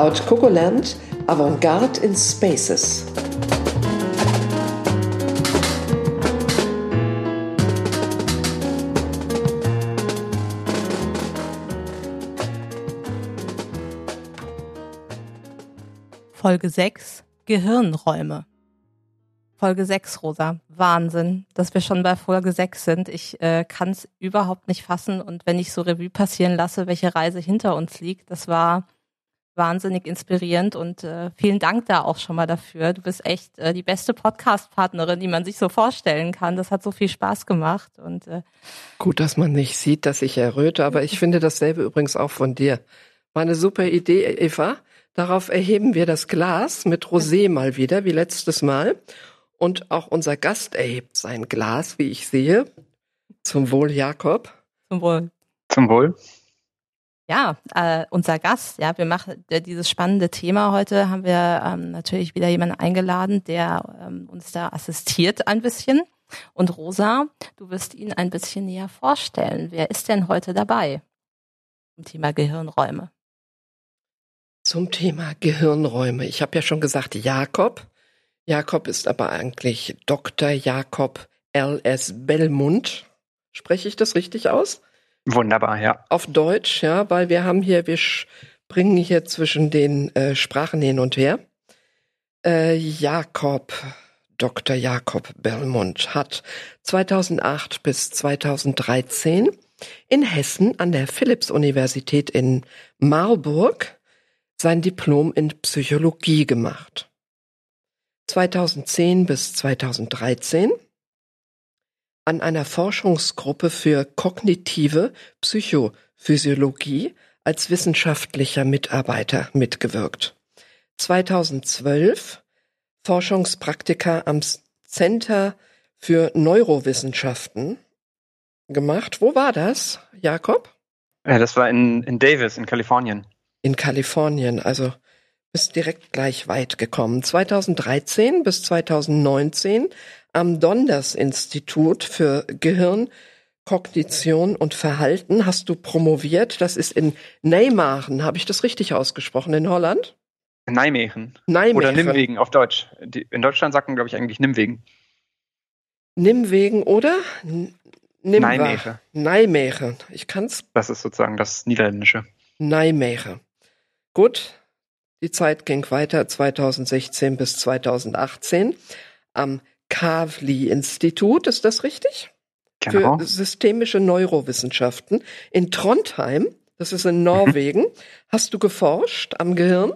Cloud Cocoland Avantgarde in Spaces. Folge 6 Gehirnräume. Folge 6, Rosa. Wahnsinn, dass wir schon bei Folge 6 sind. Ich äh, kann es überhaupt nicht fassen. Und wenn ich so Revue passieren lasse, welche Reise hinter uns liegt, das war wahnsinnig inspirierend und äh, vielen Dank da auch schon mal dafür. Du bist echt äh, die beste Podcast-Partnerin, die man sich so vorstellen kann. Das hat so viel Spaß gemacht und äh, gut, dass man nicht sieht, dass ich erröte, aber ich finde dasselbe übrigens auch von dir. War eine super Idee, Eva. Darauf erheben wir das Glas mit Rosé mal wieder, wie letztes Mal. Und auch unser Gast erhebt sein Glas, wie ich sehe. Zum Wohl, Jakob. Zum Wohl. Zum Wohl. Ja, äh, unser Gast, ja, wir machen äh, dieses spannende Thema heute, haben wir ähm, natürlich wieder jemanden eingeladen, der ähm, uns da assistiert ein bisschen. Und Rosa, du wirst ihn ein bisschen näher vorstellen. Wer ist denn heute dabei zum Thema Gehirnräume? Zum Thema Gehirnräume. Ich habe ja schon gesagt, Jakob. Jakob ist aber eigentlich Dr. Jakob L.S. Bellmund. Spreche ich das richtig aus? Wunderbar, ja. Auf Deutsch, ja, weil wir haben hier, wir springen hier zwischen den äh, Sprachen hin und her. Äh, Jakob, Dr. Jakob Bellmund hat 2008 bis 2013 in Hessen an der Philipps-Universität in Marburg sein Diplom in Psychologie gemacht. 2010 bis 2013 an einer Forschungsgruppe für kognitive Psychophysiologie als wissenschaftlicher Mitarbeiter mitgewirkt. 2012 Forschungspraktika am Center für Neurowissenschaften gemacht. Wo war das, Jakob? Ja, das war in, in Davis, in Kalifornien. In Kalifornien, also bist direkt gleich weit gekommen. 2013 bis 2019 am Donders Institut für Gehirn, Kognition und Verhalten hast du promoviert. Das ist in Nijmegen. Habe ich das richtig ausgesprochen? In Holland? Nijmegen. Nijmegen. Oder Nimwegen auf Deutsch. In Deutschland sagt man, glaube ich, eigentlich Nimwegen. Nimwegen oder? Nijmegen. Nijmegen. Ich kann's. Das ist sozusagen das Niederländische. Nijmegen. Gut, die Zeit ging weiter 2016 bis 2018 am Kavli-Institut, ist das richtig? Genau. Für systemische Neurowissenschaften in Trondheim, das ist in Norwegen, mhm. hast du geforscht am Gehirn?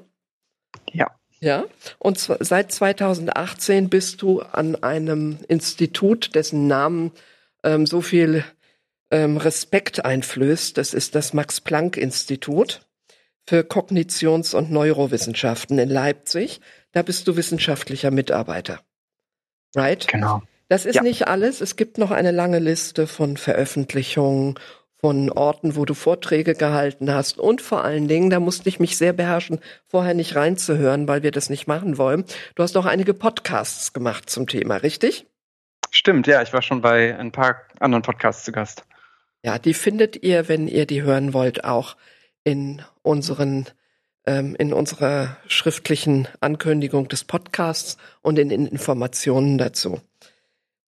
Ja. Ja, und seit 2018 bist du an einem Institut, dessen Namen ähm, so viel ähm, Respekt einflößt. Das ist das Max-Planck-Institut für Kognitions- und Neurowissenschaften in Leipzig. Da bist du wissenschaftlicher Mitarbeiter. Right? Genau. Das ist ja. nicht alles. Es gibt noch eine lange Liste von Veröffentlichungen, von Orten, wo du Vorträge gehalten hast und vor allen Dingen, da musste ich mich sehr beherrschen, vorher nicht reinzuhören, weil wir das nicht machen wollen. Du hast auch einige Podcasts gemacht zum Thema, richtig? Stimmt, ja, ich war schon bei ein paar anderen Podcasts zu Gast. Ja, die findet ihr, wenn ihr die hören wollt, auch in unseren ähm, in unserer schriftlichen Ankündigung des Podcasts und in den Informationen dazu.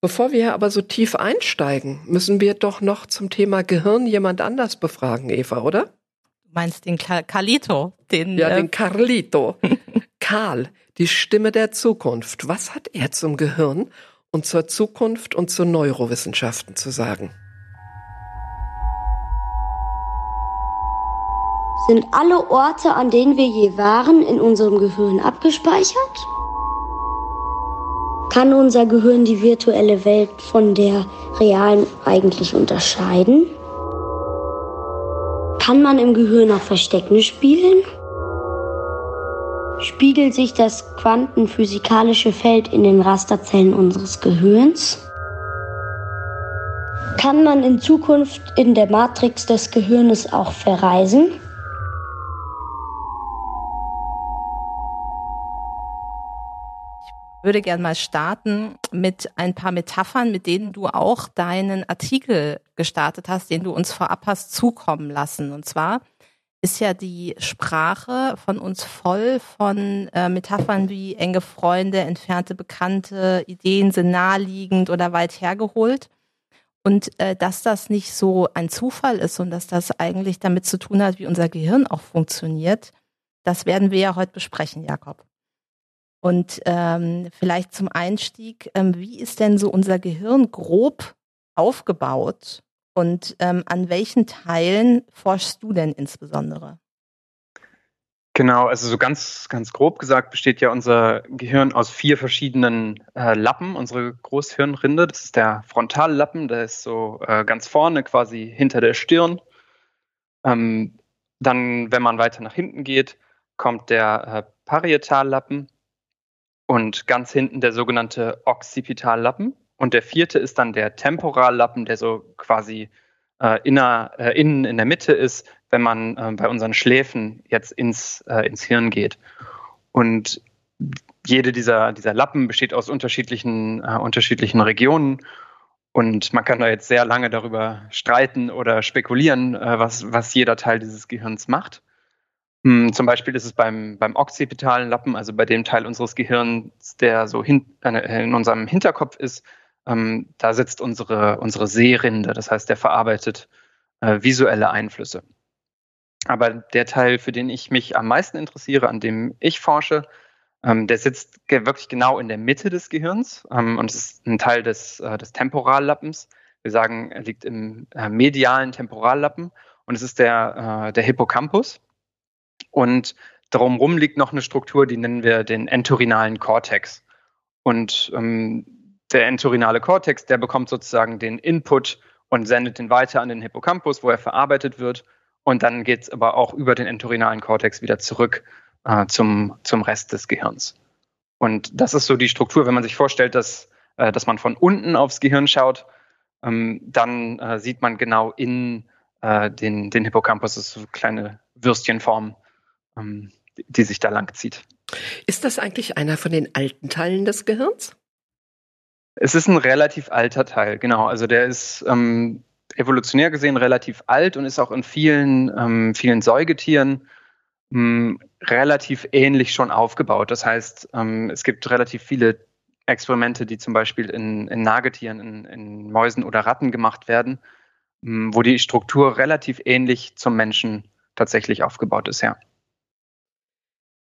Bevor wir aber so tief einsteigen, müssen wir doch noch zum Thema Gehirn jemand anders befragen, Eva, oder? Du meinst den Carlito, den Ja, äh den Carlito. Karl, die Stimme der Zukunft. Was hat er zum Gehirn und zur Zukunft und zu Neurowissenschaften zu sagen? Sind alle Orte, an denen wir je waren, in unserem Gehirn abgespeichert? Kann unser Gehirn die virtuelle Welt von der realen eigentlich unterscheiden? Kann man im Gehirn auch Verstecken spielen? Spiegelt sich das quantenphysikalische Feld in den Rasterzellen unseres Gehirns? Kann man in Zukunft in der Matrix des Gehirnes auch verreisen? Würde gerne mal starten mit ein paar Metaphern, mit denen du auch deinen Artikel gestartet hast, den du uns vorab hast zukommen lassen. Und zwar ist ja die Sprache von uns voll von äh, Metaphern wie enge Freunde, entfernte Bekannte, Ideen sind naheliegend oder weit hergeholt. Und äh, dass das nicht so ein Zufall ist und dass das eigentlich damit zu tun hat, wie unser Gehirn auch funktioniert, das werden wir ja heute besprechen, Jakob. Und ähm, vielleicht zum Einstieg, ähm, wie ist denn so unser Gehirn grob aufgebaut und ähm, an welchen Teilen forschst du denn insbesondere? Genau, also so ganz, ganz grob gesagt besteht ja unser Gehirn aus vier verschiedenen äh, Lappen, unsere Großhirnrinde. Das ist der Frontallappen, der ist so äh, ganz vorne quasi hinter der Stirn. Ähm, dann, wenn man weiter nach hinten geht, kommt der äh, Parietallappen und ganz hinten der sogenannte Occipitallappen. Und der vierte ist dann der Temporallappen, der so quasi äh, inner, äh, innen in der Mitte ist, wenn man äh, bei unseren Schläfen jetzt ins, äh, ins Hirn geht. Und jede dieser, dieser Lappen besteht aus unterschiedlichen, äh, unterschiedlichen Regionen. Und man kann da jetzt sehr lange darüber streiten oder spekulieren, äh, was, was jeder Teil dieses Gehirns macht. Hm, zum Beispiel ist es beim, beim occipitalen Lappen, also bei dem Teil unseres Gehirns, der so hin, in unserem Hinterkopf ist, ähm, da sitzt unsere, unsere Sehrinde, das heißt, der verarbeitet äh, visuelle Einflüsse. Aber der Teil, für den ich mich am meisten interessiere, an dem ich forsche, ähm, der sitzt wirklich genau in der Mitte des Gehirns ähm, und ist ein Teil des, äh, des Temporallappens. Wir sagen, er liegt im äh, medialen Temporallappen und es ist der, äh, der Hippocampus. Und drumherum liegt noch eine Struktur, die nennen wir den entorhinalen Kortex. Und ähm, der entorhinale Kortex, der bekommt sozusagen den Input und sendet den weiter an den Hippocampus, wo er verarbeitet wird. Und dann geht es aber auch über den entorhinalen Kortex wieder zurück äh, zum, zum Rest des Gehirns. Und das ist so die Struktur, wenn man sich vorstellt, dass, äh, dass man von unten aufs Gehirn schaut, ähm, dann äh, sieht man genau in äh, den, den Hippocampus, das ist so eine kleine Würstchenform, ähm, die sich da lang zieht. Ist das eigentlich einer von den alten Teilen des Gehirns? Es ist ein relativ alter Teil, genau. Also der ist ähm, evolutionär gesehen relativ alt und ist auch in vielen, ähm, vielen Säugetieren ähm, relativ ähnlich schon aufgebaut. Das heißt, ähm, es gibt relativ viele Experimente, die zum Beispiel in, in Nagetieren, in, in Mäusen oder Ratten gemacht werden, ähm, wo die Struktur relativ ähnlich zum Menschen tatsächlich aufgebaut ist, ja.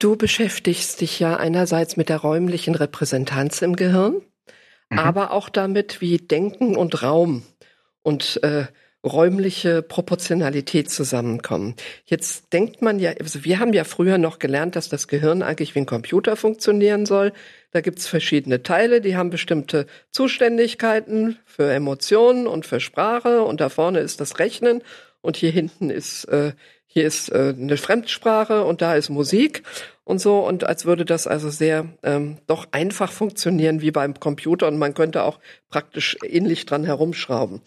Du beschäftigst dich ja einerseits mit der räumlichen Repräsentanz im Gehirn, mhm. aber auch damit, wie Denken und Raum und äh, räumliche Proportionalität zusammenkommen. Jetzt denkt man ja, also wir haben ja früher noch gelernt, dass das Gehirn eigentlich wie ein Computer funktionieren soll. Da gibt's verschiedene Teile, die haben bestimmte Zuständigkeiten für Emotionen und für Sprache und da vorne ist das Rechnen und hier hinten ist äh, hier ist äh, eine Fremdsprache und da ist Musik und so und als würde das also sehr ähm, doch einfach funktionieren wie beim Computer und man könnte auch praktisch ähnlich dran herumschrauben.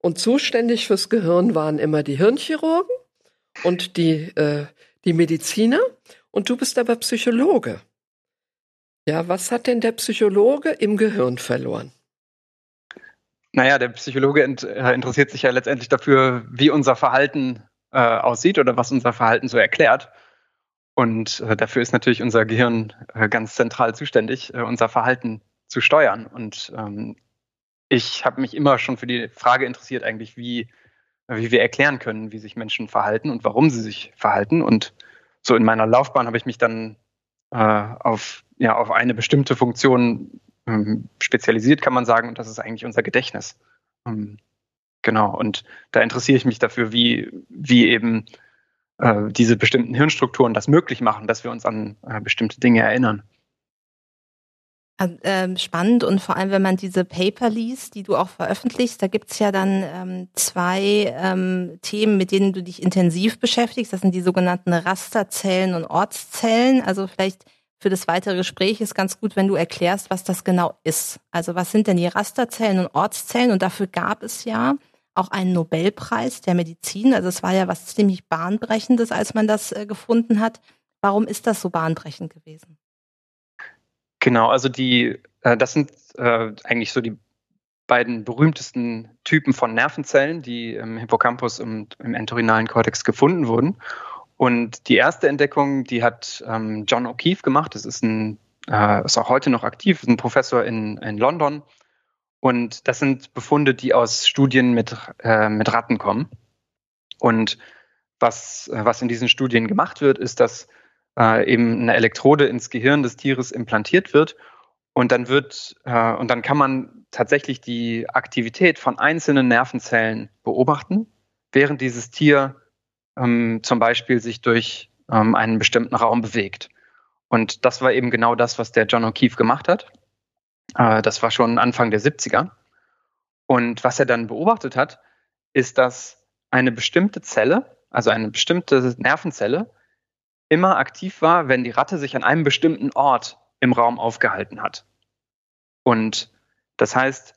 Und zuständig fürs Gehirn waren immer die Hirnchirurgen und die äh, die Mediziner und du bist aber Psychologe. Ja, was hat denn der Psychologe im Gehirn verloren? Naja, der Psychologe äh, interessiert sich ja letztendlich dafür, wie unser Verhalten äh, aussieht oder was unser Verhalten so erklärt. Und äh, dafür ist natürlich unser Gehirn äh, ganz zentral zuständig, äh, unser Verhalten zu steuern. Und ähm, ich habe mich immer schon für die Frage interessiert, eigentlich, wie, wie wir erklären können, wie sich Menschen verhalten und warum sie sich verhalten. Und so in meiner Laufbahn habe ich mich dann äh, auf, ja, auf eine bestimmte Funktion ähm, spezialisiert, kann man sagen, und das ist eigentlich unser Gedächtnis. Ähm, Genau, und da interessiere ich mich dafür, wie, wie eben äh, diese bestimmten Hirnstrukturen das möglich machen, dass wir uns an äh, bestimmte Dinge erinnern. Ähm, spannend und vor allem, wenn man diese Paper liest, die du auch veröffentlichst, da gibt's ja dann ähm, zwei ähm, Themen, mit denen du dich intensiv beschäftigst. Das sind die sogenannten Rasterzellen und Ortszellen. Also vielleicht für das weitere Gespräch ist ganz gut, wenn du erklärst, was das genau ist. Also was sind denn die Rasterzellen und Ortszellen? Und dafür gab es ja auch einen Nobelpreis der Medizin. Also es war ja was ziemlich bahnbrechendes, als man das äh, gefunden hat. Warum ist das so bahnbrechend gewesen? Genau, also die, äh, das sind äh, eigentlich so die beiden berühmtesten Typen von Nervenzellen, die im Hippocampus und im entorhinalen Kortex gefunden wurden. Und die erste Entdeckung, die hat ähm, John O'Keefe gemacht. Das ist ein, äh, ist auch heute noch aktiv, ist ein Professor in, in London. Und das sind Befunde, die aus Studien mit, äh, mit Ratten kommen. Und was, äh, was in diesen Studien gemacht wird, ist, dass äh, eben eine Elektrode ins Gehirn des Tieres implantiert wird und dann wird äh, und dann kann man tatsächlich die Aktivität von einzelnen Nervenzellen beobachten, während dieses Tier ähm, zum Beispiel sich durch ähm, einen bestimmten Raum bewegt. Und das war eben genau das, was der John O'Keefe gemacht hat. Äh, das war schon Anfang der 70er. Und was er dann beobachtet hat, ist, dass eine bestimmte Zelle, also eine bestimmte Nervenzelle, immer aktiv war, wenn die Ratte sich an einem bestimmten Ort im Raum aufgehalten hat. Und das heißt,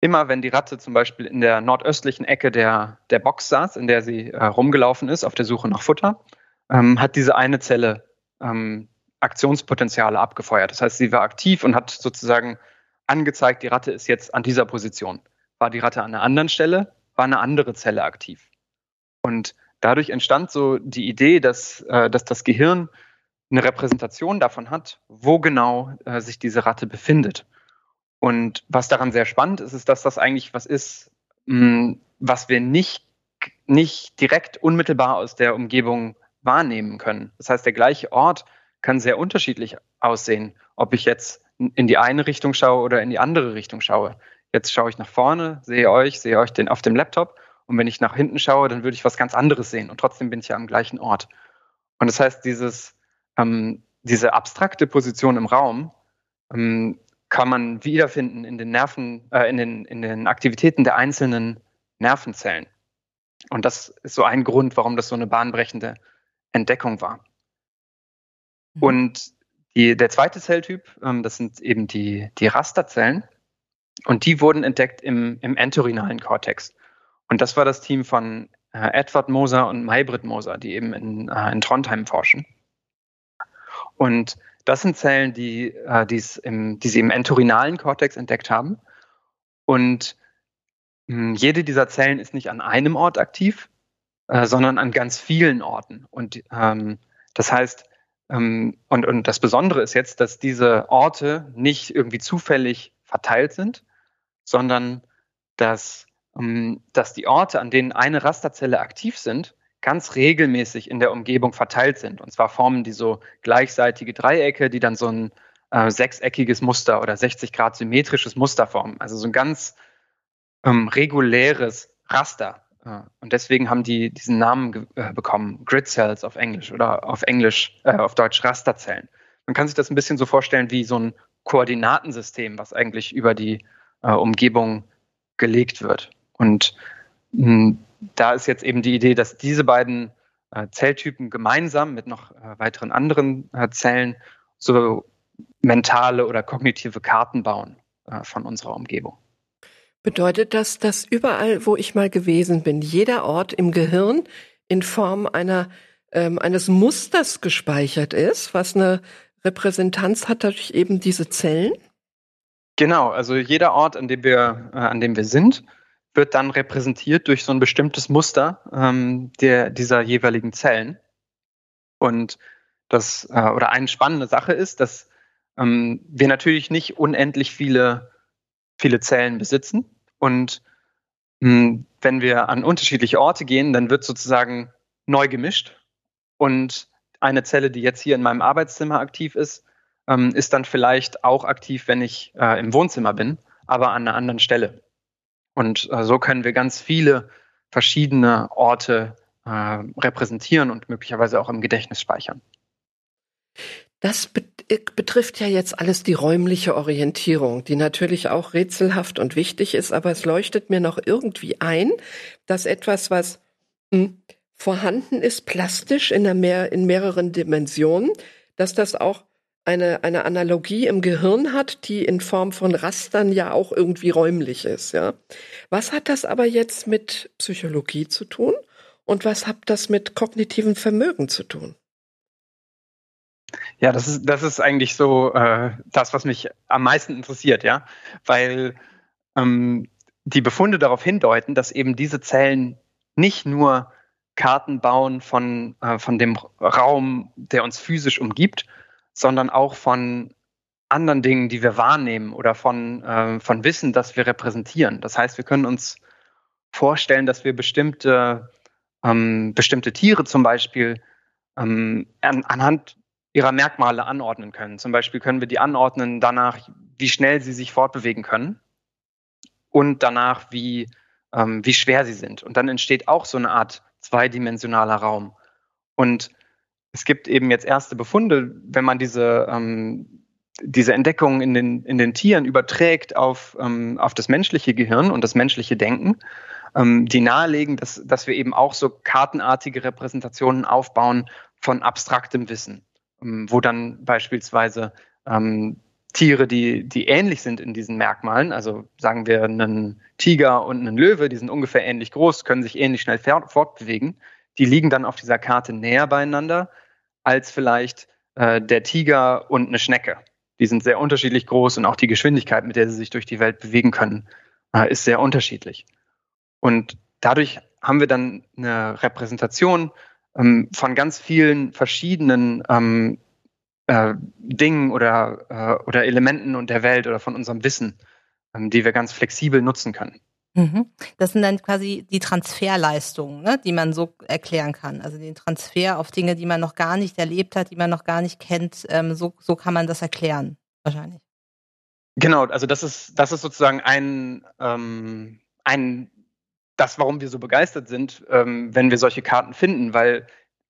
immer wenn die Ratte zum Beispiel in der nordöstlichen Ecke der, der Box saß, in der sie äh, rumgelaufen ist, auf der Suche nach Futter, ähm, hat diese eine Zelle ähm, Aktionspotenziale abgefeuert. Das heißt, sie war aktiv und hat sozusagen angezeigt, die Ratte ist jetzt an dieser Position. War die Ratte an einer anderen Stelle, war eine andere Zelle aktiv. Und dadurch entstand so die Idee, dass, äh, dass das Gehirn eine Repräsentation davon hat, wo genau äh, sich diese Ratte befindet. Und was daran sehr spannend ist, ist, dass das eigentlich was ist, mh, hm, was wir nicht, nicht direkt unmittelbar aus der Umgebung wahrnehmen können. Das heißt, der gleiche Ort kann sehr unterschiedlich aussehen, ob ich jetzt in die eine Richtung schaue oder in die andere Richtung schaue. Jetzt schaue ich nach vorne, sehe euch, sehe euch den auf dem Laptop und wenn ich nach hinten schaue, dann würde ich was ganz anderes sehen und trotzdem bin ich ja am gleichen Ort. Und das heißt, dieses, ähm, diese abstrakte Position im Raum ähm, kann man wiederfinden in den Nerven, äh, in, den, in den Aktivitäten der einzelnen Nervenzellen. Und das ist so ein Grund, warum das so eine bahnbrechende Entdeckung war. Mhm. Und die, der zweite Zelltyp, ähm, das sind eben die, die Rasterzellen. Und die wurden entdeckt im, im entorhinalen Kortex. Und das war das Team von äh, Edward Moser und Maybrit Moser, die eben in, äh, in Trondheim forschen. Und das sind Zellen, die, äh, im, die sie im entorhinalen Kortex entdeckt haben. Und mh, hm, jede dieser Zellen ist nicht an einem Ort aktiv, äh, sondern an ganz vielen Orten. Und ähm, das heißt, ähm, und, und das Besondere ist jetzt, dass diese Orte nicht irgendwie zufällig verteilt sind, sondern dass, ähm, dass die Orte, an denen eine Rasterzelle aktiv sind, ganz regelmäßig in der Umgebung verteilt sind. Und zwar formen die so gleichseitige Dreiecke, die dann so ein äh, sechseckiges Muster oder 60 Grad symmetrisches Muster formen. Also so ein ganz ähm, reguläres Raster. Äh, und deswegen haben die diesen Namen äh, bekommen, Grid Cells auf Englisch oder auf Englisch, äh, auf Deutsch Rasterzellen. Man kann sich das ein bisschen so vorstellen wie so ein Koordinatensystem, was eigentlich über die äh, Umgebung gelegt wird. Und da ist jetzt eben die Idee, dass diese beiden äh, Zelltypen gemeinsam mit noch äh, weiteren anderen äh, Zellen so mentale oder kognitive Karten bauen von unserer Umgebung. Bedeutet das, dass überall, wo ich mal gewesen bin, jeder Ort im Gehirn in Form einer, ähm, eines Musters gespeichert ist, was eine Repräsentanz hat durch eben diese Zellen? Genau, also jeder Ort, an dem wir, äh, an dem wir sind, wird dann repräsentiert durch so ein bestimmtes Muster ähm, der, dieser jeweiligen Zellen. Und das, äh, oder eine spannende Sache ist, dass ähm, wir natürlich nicht unendlich viele, viele Zellen besitzen. Und mh, hm, wenn wir an unterschiedliche Orte gehen, dann wird sozusagen neu gemischt. Und eine Zelle, die jetzt hier in meinem Arbeitszimmer aktiv ist, ähm, ist dann vielleicht auch aktiv, wenn ich äh, im Wohnzimmer bin, aber an einer anderen Stelle. Und äh, so können wir ganz viele verschiedene Orte äh, repräsentieren und möglicherweise auch im Gedächtnis speichern. Das betrifft ja jetzt alles die räumliche Orientierung, die natürlich auch rätselhaft und wichtig ist, aber es leuchtet mir noch irgendwie ein, dass etwas, was mh, hm, vorhanden ist, plastisch in, mehr, in mehreren Dimensionen, dass das auch eine, eine Analogie im Gehirn hat, die in Form von Rastern ja auch irgendwie räumlich ist, ja. Was hat das aber jetzt mit Psychologie zu tun? Und was hat das mit kognitiven Vermögen zu tun? Ja, das ist, das ist eigentlich so äh, das, was mich am meisten interessiert, ja. Weil ähm, die Befunde darauf hindeuten, dass eben diese Zellen nicht nur Karten bauen von, äh, von dem Raum, der uns physisch umgibt, sondern auch von anderen Dingen, die wir wahrnehmen oder von, äh, von Wissen, das wir repräsentieren. Das heißt, wir können uns vorstellen, dass wir bestimmte, ähm, bestimmte Tiere zum Beispiel ähm, an, anhand ihrer Merkmale anordnen können. Zum Beispiel können wir die anordnen danach, wie schnell sie sich fortbewegen können und danach, wie, ähm, wie schwer sie sind. Und dann entsteht auch so eine Art zweidimensionaler Raum. Und es gibt eben jetzt erste Befunde, wenn man diese, ähm, diese Entdeckungen in den, in den Tieren überträgt auf, ähm, auf das menschliche Gehirn und das menschliche Denken, ähm, die nahelegen, dass, dass wir eben auch so kartenartige Repräsentationen aufbauen von abstraktem Wissen, ähm, wo dann beispielsweise ähm, Tiere, die, die ähnlich sind in diesen Merkmalen, also sagen wir einen Tiger und einen Löwe, die sind ungefähr ähnlich groß, können sich ähnlich schnell fortbewegen, die liegen dann auf dieser Karte näher beieinander als vielleicht äh, der Tiger und eine Schnecke. Die sind sehr unterschiedlich groß und auch die Geschwindigkeit, mit der sie sich durch die Welt bewegen können, äh, ist sehr unterschiedlich. Und dadurch haben wir dann eine Repräsentation ähm, von ganz vielen verschiedenen ähm, äh, Dingen oder, äh, oder Elementen und der Welt oder von unserem Wissen, ähm, die wir ganz flexibel nutzen können. Mhm. Das sind dann quasi die Transferleistungen, ne, die man so erklären kann. Also den Transfer auf Dinge, die man noch gar nicht erlebt hat, die man noch gar nicht kennt. Ähm, so, so kann man das erklären, wahrscheinlich. Genau, also das ist, das ist sozusagen ein, ähm, ein das, warum wir so begeistert sind, ähm, wenn wir solche Karten finden, weil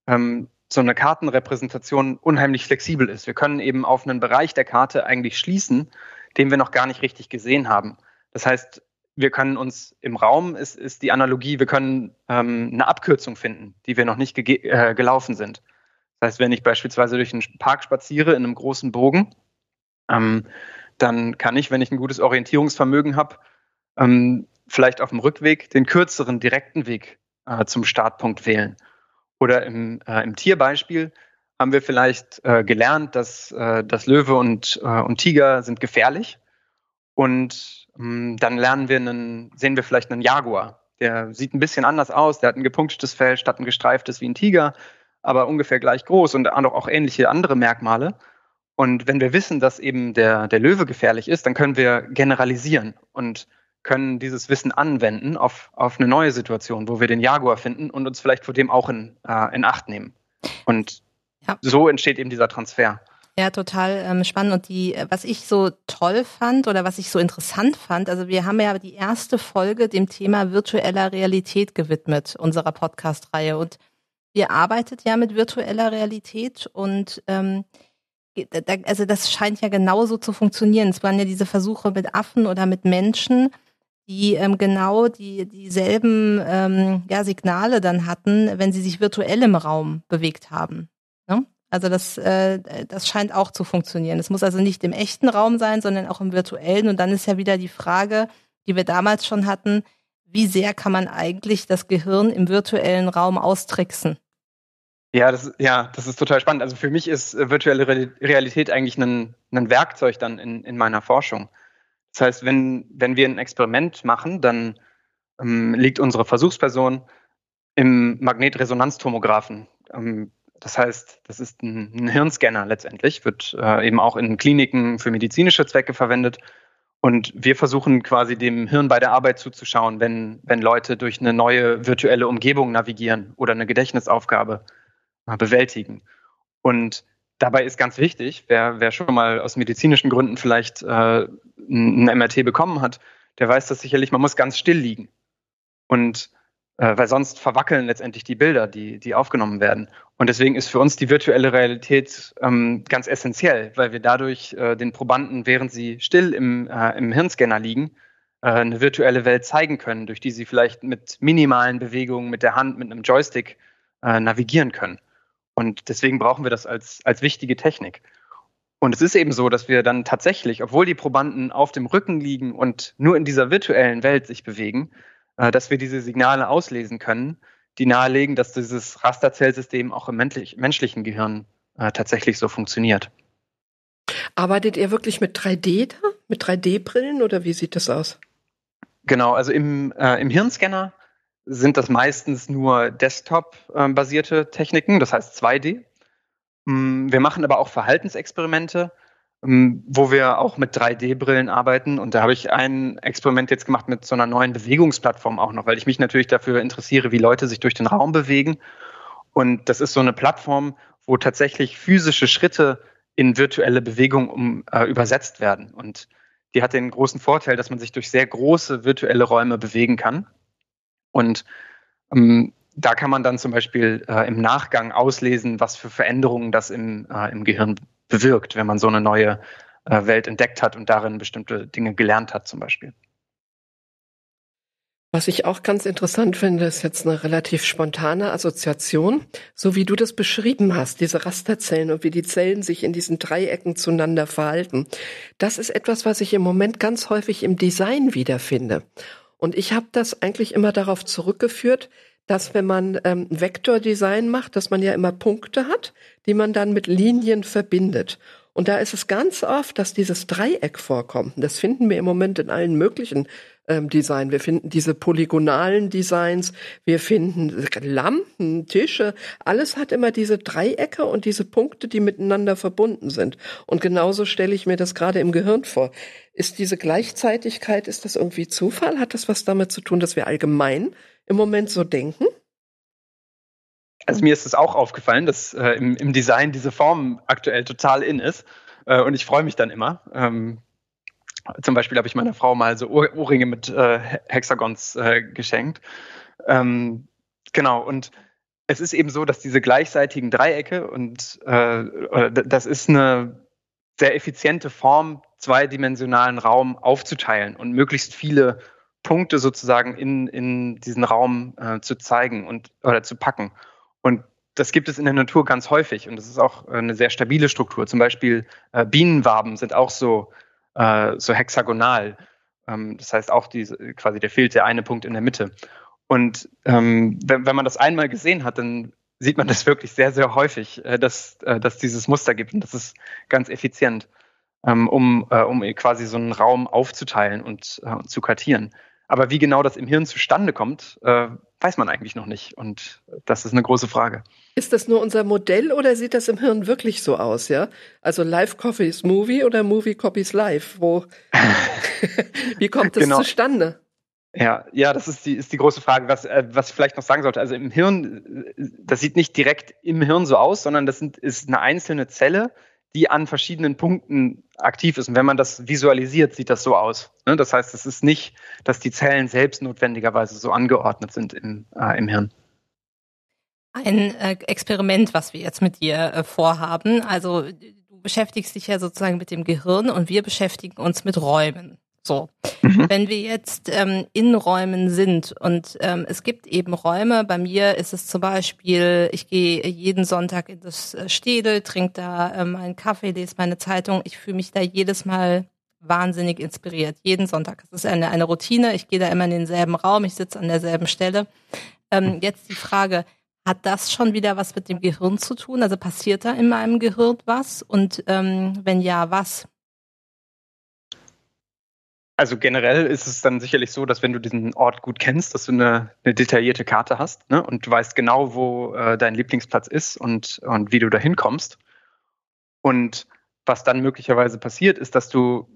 ähm, so eine Kartenrepräsentation unheimlich flexibel ist. Wir können eben auf einen Bereich der Karte eigentlich schließen, den wir noch gar nicht richtig gesehen haben. Das heißt, wir können uns im Raum, ist, ist die Analogie, wir können ähm, eine Abkürzung finden, die wir noch nicht äh, gelaufen sind. Das heißt, wenn ich beispielsweise durch einen Park spaziere in einem großen Bogen, ähm, dann kann ich, wenn ich ein gutes Orientierungsvermögen habe, ähm, vielleicht auf dem Rückweg den kürzeren, direkten Weg äh, zum Startpunkt wählen. Oder im, äh, im Tierbeispiel haben wir vielleicht äh, gelernt, dass, äh, dass Löwe und, äh, und Tiger sind gefährlich. Und ähm, dann lernen wir einen, sehen wir vielleicht einen Jaguar. Der sieht ein bisschen anders aus, der hat ein gepunktetes Fell statt ein gestreiftes wie ein Tiger, aber ungefähr gleich groß und auch ähnliche andere Merkmale. Und wenn wir wissen, dass eben der, der Löwe gefährlich ist, dann können wir generalisieren und können dieses Wissen anwenden auf, auf eine neue Situation, wo wir den Jaguar finden und uns vielleicht vor dem auch in, äh, in Acht nehmen. Und ja. so entsteht eben dieser Transfer. Ja, total ähm, spannend. Und die, äh, was ich so toll fand oder was ich so interessant fand, also wir haben ja die erste Folge dem Thema virtueller Realität gewidmet, unserer Podcast-Reihe. Und ihr arbeitet ja mit virtueller Realität und ähm, also das scheint ja genauso zu funktionieren. Es waren ja diese Versuche mit Affen oder mit Menschen, die ähm, genau die dieselben ähm, ja, Signale dann hatten, wenn sie sich virtuell im Raum bewegt haben. Also das, äh, das scheint auch zu funktionieren. Es muss also nicht im echten Raum sein, sondern auch im virtuellen. Und dann ist ja wieder die Frage, die wir damals schon hatten, wie sehr kann man eigentlich das Gehirn im virtuellen Raum austricksen? Ja, das, ja, das ist total spannend. Also für mich ist äh, virtuelle Realität eigentlich ein, ein Werkzeug dann in, in meiner Forschung. Das heißt, wenn, wenn wir ein Experiment machen, dann ähm, liegt unsere Versuchsperson im Magnetresonanztomographen. Ähm, das heißt, das ist ein, Hirnscanner letztendlich, wird äh, eben auch in Kliniken für medizinische Zwecke verwendet. Und wir versuchen quasi dem Hirn bei der Arbeit zuzuschauen, wenn, wenn Leute durch eine neue virtuelle Umgebung navigieren oder eine Gedächtnisaufgabe äh, bewältigen. Und dabei ist ganz wichtig, wer, wer schon mal aus medizinischen Gründen vielleicht äh, ein MRT bekommen hat, der weiß das sicherlich, man muss ganz still liegen. Und weil sonst verwackeln letztendlich die Bilder, die, die aufgenommen werden. Und deswegen ist für uns die virtuelle Realität ähm, ganz essentiell, weil wir dadurch äh, den Probanden, während sie still im, äh, im Hirnscanner liegen, äh, eine virtuelle Welt zeigen können, durch die sie vielleicht mit minimalen Bewegungen mit der Hand, mit einem Joystick äh, navigieren können. Und deswegen brauchen wir das als, als wichtige Technik. Und es ist eben so, dass wir dann tatsächlich, obwohl die Probanden auf dem Rücken liegen und nur in dieser virtuellen Welt sich bewegen, äh, dass wir diese Signale auslesen können, die nahelegen, dass dieses Rasterzellsystem auch im menschlichen Gehirn äh, tatsächlich so funktioniert. Arbeitet ihr wirklich mit 3D da? Mit 3D-Brillen oder wie sieht das aus? Genau, also im, äh, im Hirnscanner sind das meistens nur Desktop-basierte Techniken, das heißt 2D. Mm, wir machen aber auch Verhaltensexperimente, wo wir auch mit 3D-Brillen arbeiten. Und da habe ich ein Experiment jetzt gemacht mit so einer neuen Bewegungsplattform auch noch, weil ich mich natürlich dafür interessiere, wie Leute sich durch den Raum bewegen. Und das ist so eine Plattform, wo tatsächlich physische Schritte in virtuelle Bewegung um, äh, übersetzt werden. Und die hat den großen Vorteil, dass man sich durch sehr große virtuelle Räume bewegen kann. Und ähm, da kann man dann zum Beispiel äh, im Nachgang auslesen, was für Veränderungen das im, äh, im Gehirn bewirkt, wenn man so eine neue äh, Welt entdeckt hat und darin bestimmte Dinge gelernt hat zum Beispiel. Was ich auch ganz interessant finde, ist jetzt eine relativ spontane Assoziation, so wie du das beschrieben hast, diese Rasterzellen und wie die Zellen sich in diesen Dreiecken zueinander verhalten. Das ist etwas, was ich im Moment ganz häufig im Design wiederfinde. Und ich habe das eigentlich immer darauf zurückgeführt, dass wenn man ähm, Vektordesign macht, dass man ja immer Punkte hat, die man dann mit Linien verbindet. Und da ist es ganz oft, dass dieses Dreieck vorkommt. Das finden wir im Moment in allen möglichen ähm, Design. Wir finden diese polygonalen Designs, wir finden Lampen, Tische, alles hat immer diese Dreiecke und diese Punkte, die miteinander verbunden sind. Und genauso stelle ich mir das gerade im Gehirn vor. Ist diese Gleichzeitigkeit, ist das irgendwie Zufall? Hat das was damit zu tun, dass wir allgemein im Moment so denken? Also mir ist es auch aufgefallen, dass äh, im, im, Design diese Form aktuell total in ist. Äh, und ich freue mich dann immer. Ähm, zum Beispiel habe ich meiner Frau mal so Ohr Ohrringe mit äh, Hexagons äh, geschenkt. Ähm, genau, und es ist eben so, dass diese gleichseitigen Dreiecke und äh, das ist eine sehr effiziente Form, zweidimensionalen Raum aufzuteilen und möglichst viele Punkte sozusagen in, in diesen Raum äh, zu zeigen und oder zu packen. Und das gibt es in der Natur ganz häufig und das ist auch eine sehr stabile Struktur. Zum Beispiel äh, Bienenwaben sind auch so äh, so hexagonal. Ähm, das heißt auch diese, quasi, der fehlt der eine Punkt in der Mitte. Und ähm, wenn, wenn man das einmal gesehen hat, dann sieht man das wirklich sehr, sehr häufig, äh, dass, äh, dass dieses Muster gibt. Und das ist ganz effizient, ähm, um, äh, um quasi so einen Raum aufzuteilen und, äh, und zu kartieren. Aber wie genau das im Hirn zustande kommt, äh, weiß man eigentlich noch nicht. Und das ist eine große Frage. Ist das nur unser Modell oder sieht das im Hirn wirklich so aus, ja? Also Live Copies Movie oder Movie Copies Live? Wo, wie kommt das genau. zustande? Ja, ja, das ist die, ist die große Frage, was, äh, was ich vielleicht noch sagen sollte. Also im Hirn, äh, das sieht nicht direkt im Hirn so aus, sondern das sind, ist eine einzelne Zelle, die an verschiedenen Punkten aktiv ist. Und wenn man das visualisiert, sieht das so aus. Ne? Das heißt, es ist nicht, dass die Zellen selbst notwendigerweise so angeordnet sind im, äh, im Hirn. Ein äh, Experiment, was wir jetzt mit dir äh, vorhaben. Also du beschäftigst dich ja sozusagen mit dem Gehirn und wir beschäftigen uns mit Räumen. So, mhm. wenn wir jetzt ähm, in Räumen sind und ähm, es gibt eben Räume, bei mir ist es zum Beispiel, ich gehe jeden Sonntag in das äh, Städel, trinke da ähm, einen Kaffee, lese meine Zeitung, ich fühle mich da jedes Mal wahnsinnig inspiriert, jeden Sonntag. Es ist eine, eine Routine, ich gehe da immer in denselben Raum, ich sitze an derselben Stelle. Ähm, jetzt die Frage, hat das schon wieder was mit dem Gehirn zu tun? Also passiert da in meinem Gehirn was? Und ähm, wenn ja, was? Also generell ist es dann sicherlich so, dass wenn du diesen Ort gut kennst, dass du eine, eine detaillierte Karte hast ne? und du weißt genau, wo äh, dein Lieblingsplatz ist und, und wie du da hinkommst. Und was dann möglicherweise passiert, ist, dass du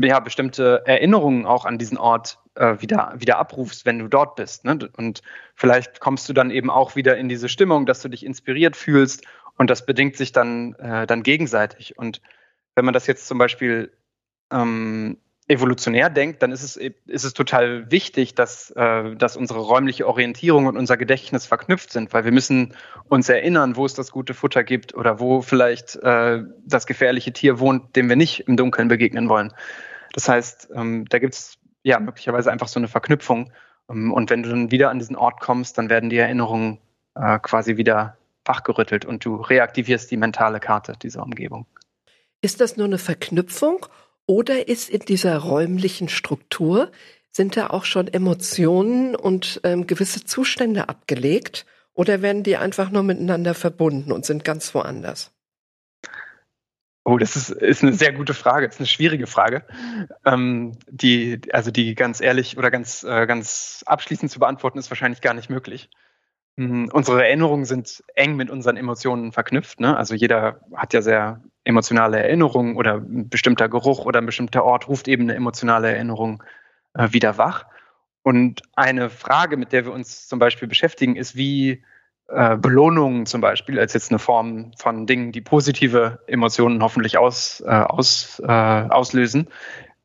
ja bestimmte Erinnerungen auch an diesen Ort äh, wieder, wieder abrufst, wenn du dort bist. Ne? Und vielleicht kommst du dann eben auch wieder in diese Stimmung, dass du dich inspiriert fühlst und das bedingt sich dann, äh, dann gegenseitig. Und wenn man das jetzt zum Beispiel ähm, evolutionär denkt, dann ist es, ist es total wichtig, dass, äh, dass unsere räumliche Orientierung und unser Gedächtnis verknüpft sind, weil wir müssen uns erinnern, wo es das gute Futter gibt oder wo vielleicht äh, das gefährliche Tier wohnt, dem wir nicht im Dunkeln begegnen wollen. Das heißt, ähm, da gibt es ja möglicherweise einfach so eine Verknüpfung. Ähm, und wenn du dann wieder an diesen Ort kommst, dann werden die Erinnerungen äh, quasi wieder wachgerüttelt und du reaktivierst die mentale Karte dieser Umgebung. Ist das nur eine Verknüpfung oder ist in dieser räumlichen Struktur, sind da auch schon Emotionen und ähm, gewisse Zustände abgelegt? Oder werden die einfach nur miteinander verbunden und sind ganz woanders? Oh, das ist, ist eine sehr gute Frage, das ist eine schwierige Frage, ähm, die, also die ganz ehrlich oder ganz, äh, ganz abschließend zu beantworten, ist wahrscheinlich gar nicht möglich. Mhm, unsere Erinnerungen sind eng mit unseren Emotionen verknüpft. Ne? Also jeder hat ja sehr emotionale Erinnerungen oder ein bestimmter Geruch oder ein bestimmter Ort ruft eben eine emotionale Erinnerung äh, wieder wach. Und eine Frage, mit der wir uns zum Beispiel beschäftigen, ist, wie äh, Belohnungen zum Beispiel als jetzt eine Form von Dingen, die positive Emotionen hoffentlich aus, äh, aus, äh, auslösen,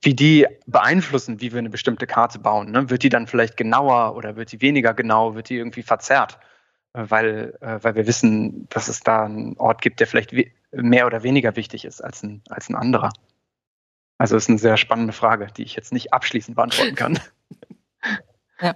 wie die beeinflussen, wie wir eine bestimmte Karte bauen. Ne? Wird die dann vielleicht genauer oder wird die weniger genau, wird die irgendwie verzerrt? Äh, weil, äh, weil wir wissen, dass es da einen Ort gibt, der vielleicht mehr oder weniger wichtig ist als ein, als ein anderer. Also ist eine sehr spannende Frage, die ich jetzt nicht abschließend beantworten kann. Ja.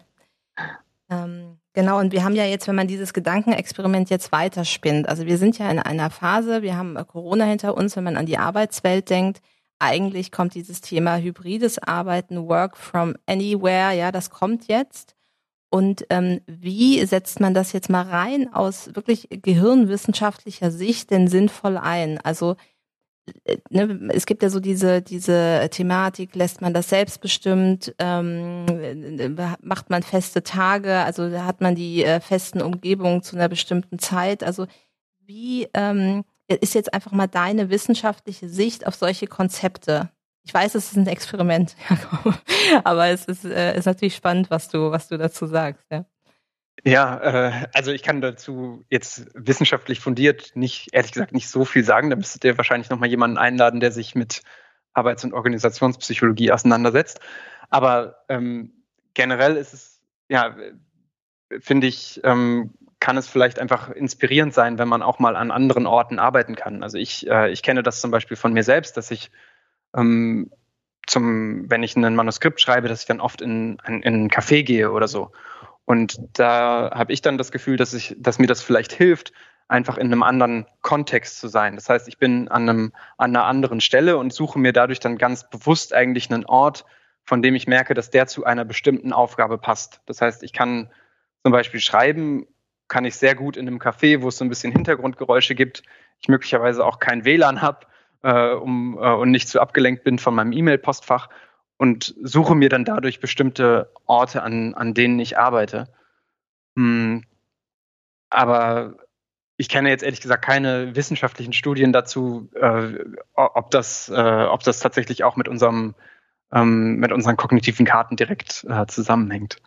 Ähm, genau, und wir haben ja jetzt, wenn man dieses Gedankenexperiment jetzt weiterspinnt, also wir sind ja in einer Phase, wir haben Corona hinter uns, wenn man an die Arbeitswelt denkt, eigentlich kommt dieses Thema hybrides Arbeiten, Work from Anywhere, ja, das kommt jetzt. Und ähm, wie setzt man das jetzt mal rein aus wirklich gehirnwissenschaftlicher Sicht denn sinnvoll ein? Also äh, ne, es gibt ja so diese diese Thematik, lässt man das selbstbestimmt, ähm, macht man feste Tage, also hat man die äh, festen Umgebungen zu einer bestimmten Zeit. Also wie ähm, ist jetzt einfach mal deine wissenschaftliche Sicht auf solche Konzepte? Ich weiß, es ist ein Experiment, aber es ist, äh, ist natürlich spannend, was du, was du dazu sagst. Ja, ja äh, also ich kann dazu jetzt wissenschaftlich fundiert nicht, ehrlich gesagt, nicht so viel sagen. Da müsstet ihr wahrscheinlich nochmal jemanden einladen, der sich mit Arbeits- und Organisationspsychologie auseinandersetzt. Aber ähm, generell ist es, ja, finde ich, ähm, kann es vielleicht einfach inspirierend sein, wenn man auch mal an anderen Orten arbeiten kann. Also ich, äh, ich kenne das zum Beispiel von mir selbst, dass ich ähm, zum, wenn ich ein Manuskript schreibe, dass ich dann oft in, in, in ein Café gehe oder so. Und da habe ich dann das Gefühl, dass ich, dass mir das vielleicht hilft, einfach in einem anderen Kontext zu sein. Das heißt, ich bin an, einem, an einer anderen Stelle und suche mir dadurch dann ganz bewusst eigentlich einen Ort, von dem ich merke, dass der zu einer bestimmten Aufgabe passt. Das heißt, ich kann zum Beispiel schreiben kann ich sehr gut in einem Café, wo es so ein bisschen Hintergrundgeräusche gibt, ich möglicherweise auch kein WLAN habe äh, um, äh, und nicht zu abgelenkt bin von meinem E-Mail-Postfach und suche mir dann dadurch bestimmte Orte, an, an denen ich arbeite. Hm. Aber ich kenne jetzt ehrlich gesagt keine wissenschaftlichen Studien dazu, äh, ob, das, äh, ob das tatsächlich auch mit unserem ähm, mit unseren kognitiven Karten direkt äh, zusammenhängt.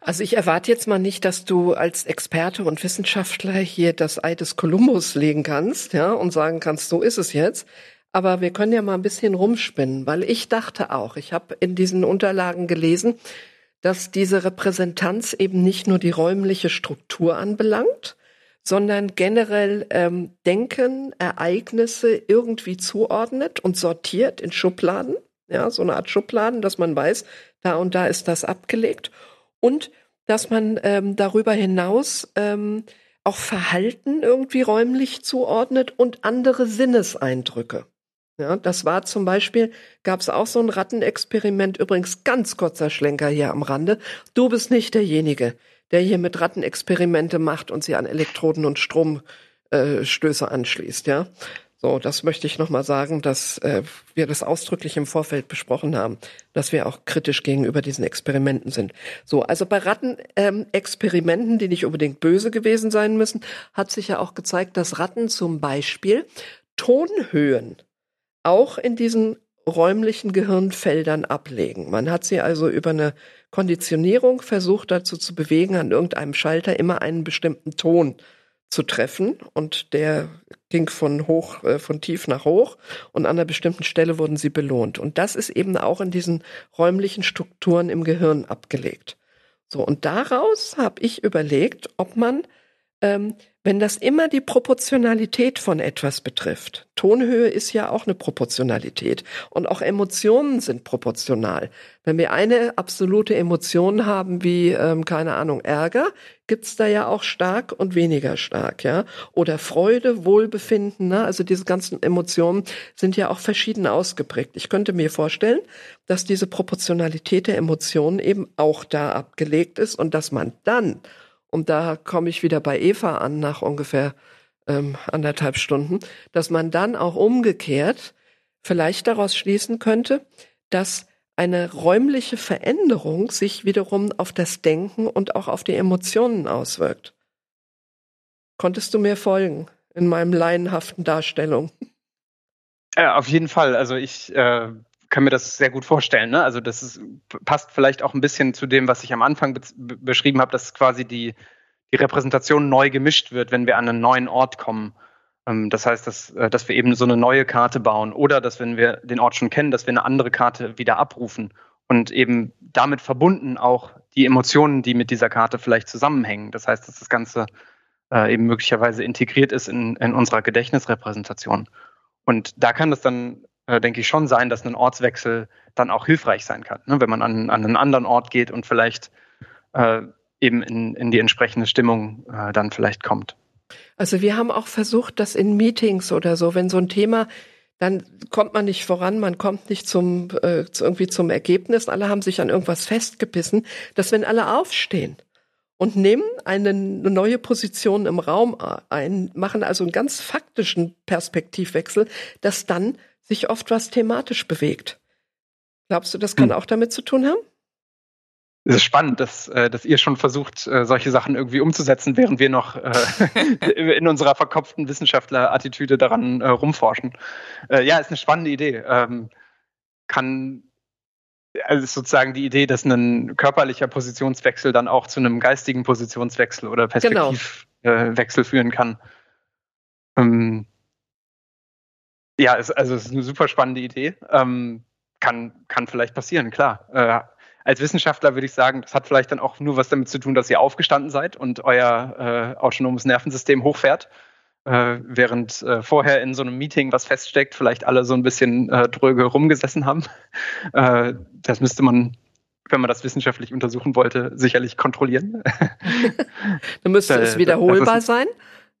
Also ich erwarte jetzt mal nicht, dass du als Experte und Wissenschaftler hier das Ei des Kolumbus legen kannst, ja, und sagen kannst, so ist es jetzt. Aber wir können ja mal ein bisschen rumspinnen, weil ich dachte auch, ich habe in diesen Unterlagen gelesen, dass diese Repräsentanz eben nicht nur die räumliche Struktur anbelangt, sondern generell ähm, Denken, Ereignisse irgendwie zuordnet und sortiert in Schubladen, ja, so eine Art Schubladen, dass man weiß, da und da ist das abgelegt und dass man ähm, darüber hinaus ähm, auch Verhalten irgendwie räumlich zuordnet und andere Sinneseindrücke. Ja, das war zum Beispiel, gab es auch so ein Rattenexperiment, übrigens ganz kurzer Schlenker hier am Rande. Du bist nicht derjenige, der hier mit Rattenexperimente macht und sie an Elektroden und Stromstöße äh, anschließt, ja. So, das möchte ich nochmal sagen, dass äh, wir das ausdrücklich im Vorfeld besprochen haben, dass wir auch kritisch gegenüber diesen Experimenten sind. So, also bei Rattenexperimenten, ähm, die nicht unbedingt böse gewesen sein müssen, hat sich ja auch gezeigt, dass Ratten zum Beispiel Tonhöhen auch in diesen räumlichen Gehirnfeldern ablegen. Man hat sie also über eine Konditionierung versucht dazu zu bewegen, an irgendeinem Schalter immer einen bestimmten Ton zu treffen und der ging von hoch, äh, von tief nach hoch und an einer bestimmten Stelle wurden sie belohnt. Und das ist eben auch in diesen räumlichen Strukturen im Gehirn abgelegt. So, und daraus habe ich überlegt, ob man ähm, wenn das immer die Proportionalität von etwas betrifft. Tonhöhe ist ja auch eine Proportionalität und auch Emotionen sind proportional. Wenn wir eine absolute Emotion haben wie ähm, keine Ahnung Ärger, gibt's da ja auch stark und weniger stark, ja. Oder Freude, Wohlbefinden, ne? also diese ganzen Emotionen sind ja auch verschieden ausgeprägt. Ich könnte mir vorstellen, dass diese Proportionalität der Emotionen eben auch da abgelegt ist und dass man dann und da komme ich wieder bei Eva an nach ungefähr ähm, anderthalb Stunden, dass man dann auch umgekehrt vielleicht daraus schließen könnte, dass eine räumliche Veränderung sich wiederum auf das Denken und auch auf die Emotionen auswirkt. Konntest du mir folgen in meinem laienhaften Darstellung? Ja, auf jeden Fall. Also ich äh, kann mir das sehr gut vorstellen. Ne? Also das ist, passt vielleicht auch ein bisschen zu dem, was ich am Anfang be beschrieben habe, dass quasi die, die Repräsentation neu gemischt wird, wenn wir an einen neuen Ort kommen. Ähm, das heißt, dass, äh, dass wir eben so eine neue Karte bauen oder dass, wenn wir den Ort schon kennen, dass wir eine andere Karte wieder abrufen und eben damit verbunden auch die Emotionen, die mit dieser Karte vielleicht zusammenhängen. Das heißt, dass das Ganze äh, eben möglicherweise integriert ist in, in unserer Gedächtnisrepräsentation. Und da kann es dann, äh, denke ich, schon sein, dass ein Ortswechsel dann auch hilfreich sein kann, ne? wenn man an, an einen anderen Ort geht und vielleicht äh, eben in, in die entsprechende Stimmung äh, dann vielleicht kommt. Also wir haben auch versucht, das in Meetings oder so, wenn so ein Thema, dann kommt man nicht voran, man kommt nicht zum äh, irgendwie zum Ergebnis, alle haben sich an irgendwas festgebissen, dass wenn alle aufstehen und nehmen eine neue Position im Raum ein, machen also einen ganz faktischen Perspektivwechsel, dass dann sich oft was thematisch bewegt. Glaubst du, das kann hm. auch damit zu tun haben? Es ist spannend, dass, äh, dass ihr schon versucht, äh, solche Sachen irgendwie umzusetzen, während wir noch äh, in unserer verkopften Wissenschaftler-Attitüde daran rumforschen. Ja, ist eine spannende Idee. Ähm, kann also ist sozusagen die Idee, dass ein körperlicher Positionswechsel dann auch zu einem geistigen Positionswechsel oder genau. Perspektivwechsel genau. führen kann. Ja, ist, also es ist eine super spannende Idee. Ähm, kann, kann vielleicht passieren, klar. Äh, als Wissenschaftler würde ich sagen, das hat vielleicht dann auch nur was damit zu tun, dass ihr aufgestanden seid und euer äh, autonomes Nervensystem hochfährt äh, während äh, vorher in so einem Meeting was feststeckt, vielleicht alle so ein bisschen äh, dröge rumgesessen haben. Äh, das müsste man, wenn man das wissenschaftlich untersuchen wollte, sicherlich kontrollieren. Dann müsste es wiederholbar sein.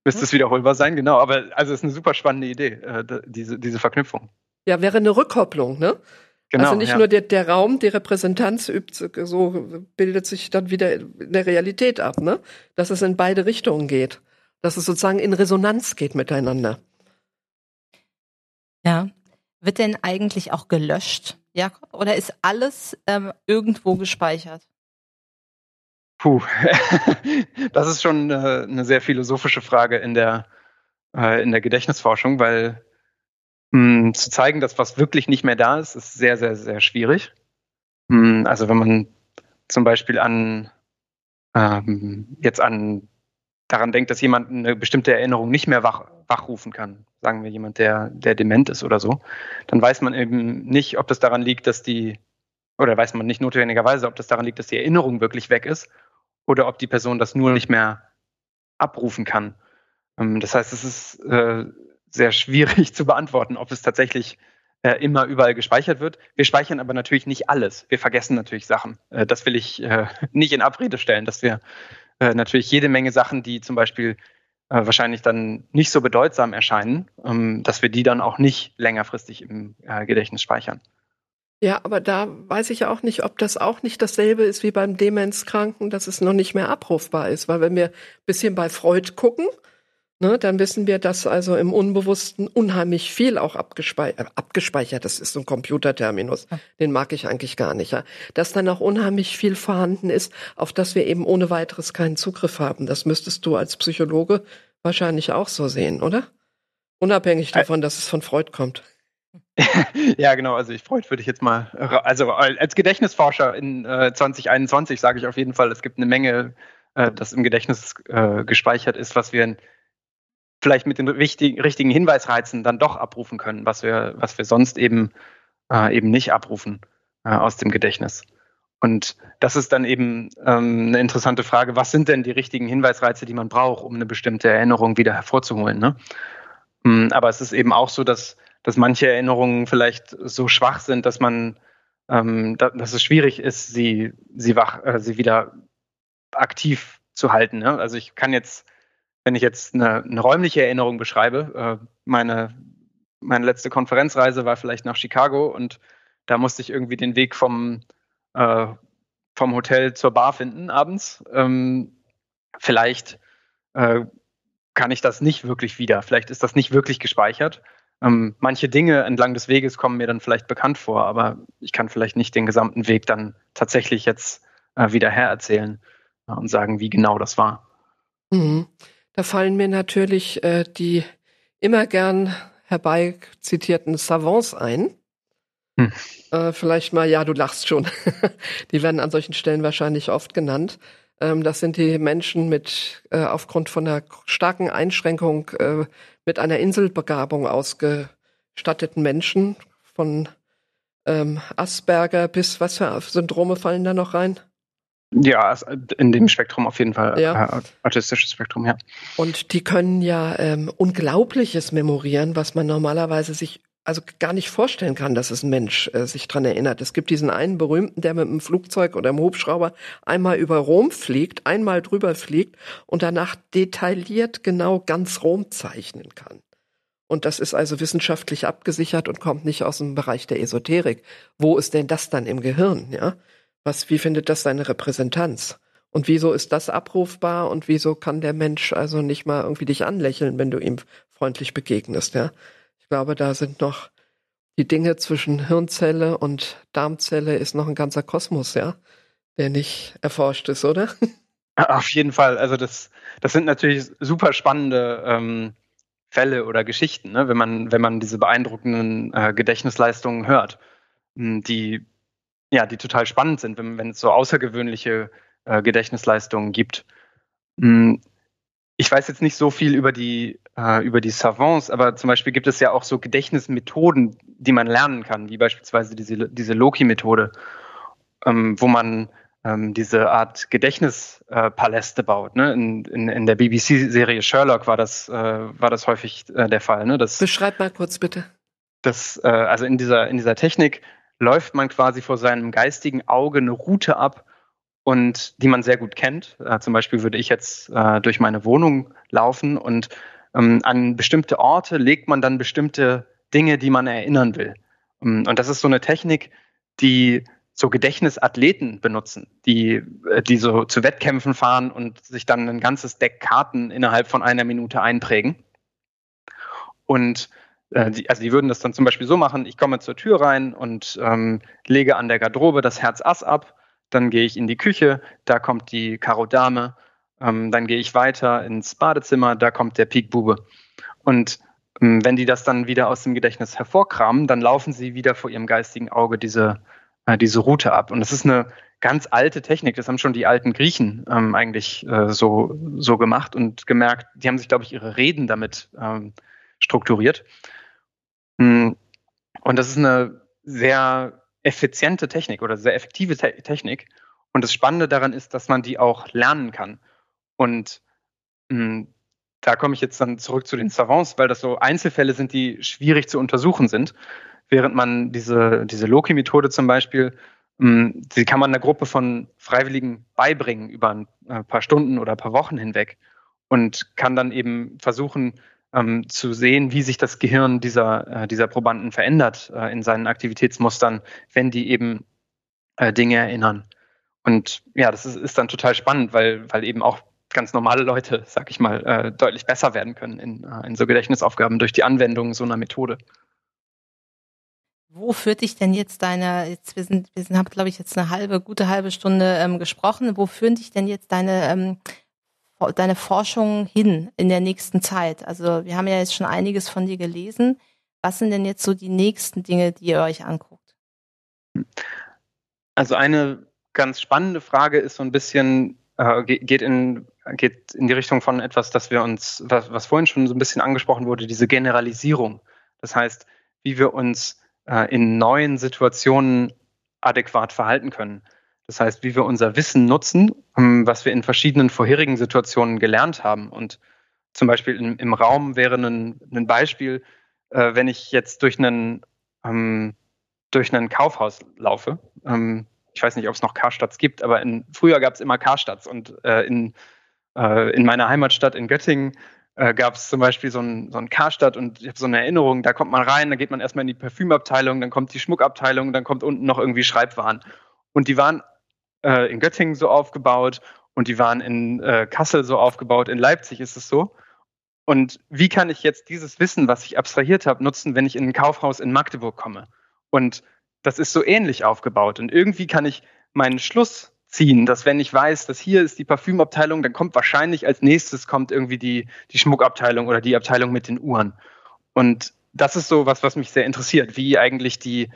Müsste es wiederholbar sein, genau. Aber also es ist eine super spannende Idee, äh, diese, diese Verknüpfung. Ja, wäre eine Rückkopplung, ne? Genau, also nicht ja. nur der, der Raum, die Repräsentanz übt, so bildet sich dann wieder in der Realität ab, ne? Dass es in beide Richtungen geht dass es sozusagen in Resonanz geht miteinander. Ja. Wird denn eigentlich auch gelöscht, Jakob? Oder ist alles ähm, irgendwo gespeichert? Puh, das ist schon äh, eine sehr philosophische Frage in der, äh, in der Gedächtnisforschung, weil mh, hm, zu zeigen, dass was wirklich nicht mehr da ist, ist sehr, sehr, sehr schwierig. Mh, hm, also wenn man zum Beispiel an ähm, jetzt an daran denkt, dass jemand eine bestimmte Erinnerung nicht mehr wach, wachrufen kann, sagen wir jemand, der, der dement ist oder so, dann weiß man eben nicht, ob das daran liegt, dass die, oder weiß man nicht notwendigerweise, ob das daran liegt, dass die Erinnerung wirklich weg ist oder ob die Person das nur nicht mehr abrufen kann. Ähm, das heißt, es ist äh, sehr schwierig zu beantworten, ob es tatsächlich äh, immer überall gespeichert wird. Wir speichern aber natürlich nicht alles. Wir vergessen natürlich Sachen. Äh, das will ich nicht in Abrede stellen, dass wir äh, natürlich jede Menge Sachen, die zum Beispiel äh, wahrscheinlich dann nicht so bedeutsam erscheinen, ähm, dass wir die dann auch nicht längerfristig im äh, Gedächtnis speichern. Ja, aber da weiß ich auch nicht, ob das auch nicht dasselbe ist wie beim Demenzkranken, dass es noch nicht mehr abrufbar ist. Weil wenn wir ein bisschen bei Freud gucken, Ne, dann wissen wir, dass also im Unbewussten unheimlich viel auch abgespeichert, äh, abgespeichert, das ist so ein Computerterminus, den mag ich eigentlich gar nicht, ja, dass dann auch unheimlich viel vorhanden ist, auf das wir eben ohne weiteres keinen Zugriff haben. Das müsstest du als Psychologe wahrscheinlich auch so sehen, oder? Unabhängig davon, dass es von Freud kommt. ja, genau. Also ich Freud würde ich jetzt mal, also als Gedächtnisforscher in äh, 2021 sage ich auf jeden Fall, es gibt eine Menge, äh, das im Gedächtnis äh, gespeichert ist, was wir vielleicht mit den wichtigen, richtigen Hinweisreizen dann doch abrufen können, was wir, was wir sonst eben, äh, eben nicht abrufen äh, aus dem Gedächtnis. Und das ist dann eben ähm, eine interessante Frage, was sind denn die richtigen Hinweisreize, die man braucht, um eine bestimmte Erinnerung wieder hervorzuholen. Ne? Mm, aber es ist eben auch so, dass, dass manche Erinnerungen vielleicht so schwach sind, dass man, ähm, da, dass es schwierig ist, sie, sie, wach, äh, sie wieder aktiv zu halten. Ne? Also ich kann jetzt wenn ich jetzt eine, eine räumliche Erinnerung beschreibe, äh, meine, meine letzte Konferenzreise war vielleicht nach Chicago und da musste ich irgendwie den Weg vom, äh, vom Hotel zur Bar finden abends. Ähm, vielleicht äh, kann ich das nicht wirklich wieder. Vielleicht ist das nicht wirklich gespeichert. Ähm, manche Dinge entlang des Weges kommen mir dann vielleicht bekannt vor, aber ich kann vielleicht nicht den gesamten Weg dann tatsächlich jetzt äh, wieder hererzählen äh, und sagen, wie genau das war. Mhm. Da fallen mir natürlich äh, die immer gern herbei zitierten Savants ein. Hm. Äh, vielleicht mal, ja, du lachst schon. die werden an solchen Stellen wahrscheinlich oft genannt. Ähm, das sind die Menschen mit äh, aufgrund von einer starken Einschränkung äh, mit einer Inselbegabung ausgestatteten Menschen von ähm, Asperger bis was für Syndrome fallen da noch rein? Ja, in dem Spektrum auf jeden Fall. Ja. Äh, autistisches Spektrum, ja. Und die können ja ähm, Unglaubliches memorieren, was man normalerweise sich also gar nicht vorstellen kann, dass es ein Mensch äh, sich dran erinnert. Es gibt diesen einen berühmten, der mit einem Flugzeug oder einem Hubschrauber einmal über Rom fliegt, einmal drüber fliegt und danach detailliert genau ganz Rom zeichnen kann. Und das ist also wissenschaftlich abgesichert und kommt nicht aus dem Bereich der Esoterik. Wo ist denn das dann im Gehirn, ja? Was, wie findet das seine Repräsentanz? Und wieso ist das abrufbar und wieso kann der Mensch also nicht mal irgendwie dich anlächeln, wenn du ihm freundlich begegnest, ja? Ich glaube, da sind noch die Dinge zwischen Hirnzelle und Darmzelle ist noch ein ganzer Kosmos, ja, der nicht erforscht ist, oder? Auf jeden Fall. Also das, das sind natürlich super spannende ähm, Fälle oder Geschichten, ne? wenn man, wenn man diese beeindruckenden äh, Gedächtnisleistungen hört, hm, die ja, die total spannend sind, wenn, wenn es so außergewöhnliche äh, Gedächtnisleistungen gibt. Hm, ich weiß jetzt nicht so viel über die, äh, über die Savants, aber zum Beispiel gibt es ja auch so Gedächtnismethoden, die man lernen kann, wie beispielsweise diese, diese Loki-Methode, ähm, wo man ähm, diese Art Gedächtnispaläste äh, baut. Ne? In, in, in der BBC-Serie Sherlock war das, äh, war das häufig äh, der Fall. Ne? Das, Beschreib mal kurz bitte. Das, äh, also in dieser, in dieser Technik läuft man quasi vor seinem geistigen Auge eine Route ab und die man sehr gut kennt. Äh, zum Beispiel würde ich jetzt äh, durch meine Wohnung laufen und ähm, an bestimmte Orte legt man dann bestimmte Dinge, die man erinnern will. Ähm, und das ist so eine Technik, die so Gedächtnisathleten benutzen, die, äh, die so zu Wettkämpfen fahren und sich dann ein ganzes Deck Karten innerhalb von einer Minute einprägen. Und äh, die, also die würden das dann zum Beispiel so machen, ich komme zur Tür rein und ähm, lege an der Garderobe das Herz Ass ab, dann gehe ich in die Küche, da kommt die Karo Dame, ähm, dann gehe ich weiter ins Badezimmer, da kommt der Pik Bube. Und ähm, wenn die das dann wieder aus dem Gedächtnis hervorkramen, dann laufen sie wieder vor ihrem geistigen Auge diese, äh, diese Route ab. Und das ist eine ganz alte Technik, das haben schon die alten Griechen ähm, eigentlich äh, so, so gemacht und gemerkt, die haben sich, glaube ich, ihre Reden damit ähm, strukturiert. Hm. Und das ist eine sehr effiziente Technik oder sehr effektive Te Technik. Und das Spannende daran ist, dass man die auch lernen kann. Und mh, hm, da komme ich jetzt dann zurück zu den Savants, weil das so Einzelfälle sind, die schwierig zu untersuchen sind. Während man diese, diese Loki-Methode zum Beispiel, mh, hm, die kann man einer Gruppe von Freiwilligen beibringen über ein äh, paar Stunden oder ein paar Wochen hinweg und kann dann eben versuchen, ähm, zu sehen, wie sich das Gehirn dieser, äh, dieser Probanden verändert äh, in seinen Aktivitätsmustern, wenn die eben äh, Dinge erinnern. Und ja, das ist, ist dann total spannend, weil, weil eben auch ganz normale Leute, sag ich mal, äh, deutlich besser werden können in, äh, in so Gedächtnisaufgaben durch die Anwendung so einer Methode. Wo führt dich denn jetzt deine, jetzt, wir sind, wir sind, haben, glaube ich, jetzt eine halbe, gute halbe Stunde ähm, gesprochen. Wo führen dich denn jetzt deine ähm, deine Forschung hin in der nächsten Zeit? Also wir haben ja jetzt schon einiges von dir gelesen. Was sind denn jetzt so die nächsten Dinge, die ihr euch anguckt? Also eine ganz spannende Frage ist so ein bisschen, äh, geht, in, geht in die Richtung von etwas, das wir uns, was, was vorhin schon so ein bisschen angesprochen wurde, diese Generalisierung. Das heißt, wie wir uns äh, in neuen Situationen adäquat verhalten können. Das heißt, wie wir unser Wissen nutzen, ähm, was wir in verschiedenen vorherigen Situationen gelernt haben. Und zum Beispiel im, im Raum wäre ein, ein Beispiel, äh, wenn ich jetzt durch einen, ähm, durch einen Kaufhaus laufe. Ähm, ich weiß nicht, ob es noch Karstadts gibt, aber in, früher gab es immer Karstadts. Und äh, in, äh, in meiner Heimatstadt in Göttingen äh, gab es zum Beispiel so ein, so ein Karstadt und ich habe so eine Erinnerung, da kommt man rein, da geht man erstmal in die Parfümabteilung, dann kommt die Schmuckabteilung, dann kommt unten noch irgendwie Schreibwaren. Und die waren äh, in Göttingen so aufgebaut und die waren in äh, Kassel so aufgebaut, in Leipzig ist es so. Und wie kann ich jetzt dieses Wissen, was ich abstrahiert habe, nutzen, wenn ich in ein Kaufhaus in Magdeburg komme? Und das ist so ähnlich aufgebaut. Und irgendwie kann ich meinen Schluss ziehen, dass wenn ich weiß, dass hier ist die Parfümabteilung, dann kommt wahrscheinlich als nächstes kommt irgendwie die, die Schmuckabteilung oder die Abteilung mit den Uhren. Und das ist so was, was mich sehr interessiert, wie eigentlich die,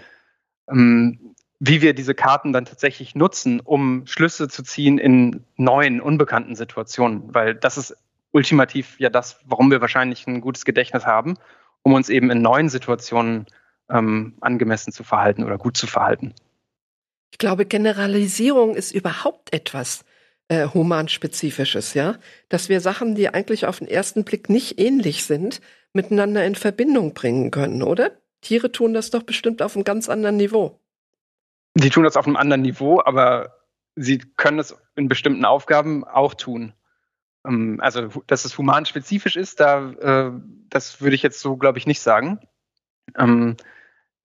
ähm, wie wir diese Karten dann tatsächlich nutzen, um Schlüsse zu ziehen in neuen, unbekannten Situationen. Weil das ist ultimativ ja das, warum wir wahrscheinlich ein gutes Gedächtnis haben, um uns eben in neuen Situationen ähm, angemessen zu verhalten oder gut zu verhalten. Ich glaube, Generalisierung ist überhaupt etwas äh, humanspezifisches, ja, dass wir Sachen, die eigentlich auf den ersten Blick nicht ähnlich sind, miteinander in Verbindung bringen können, oder? Tiere tun das doch bestimmt auf einem ganz anderen Niveau. Die tun das auf einem anderen Niveau, aber sie können es in bestimmten Aufgaben auch tun. Ähm, also, dass es humanspezifisch ist, da, äh, das würde ich jetzt so, glaube ich, nicht sagen. Ähm,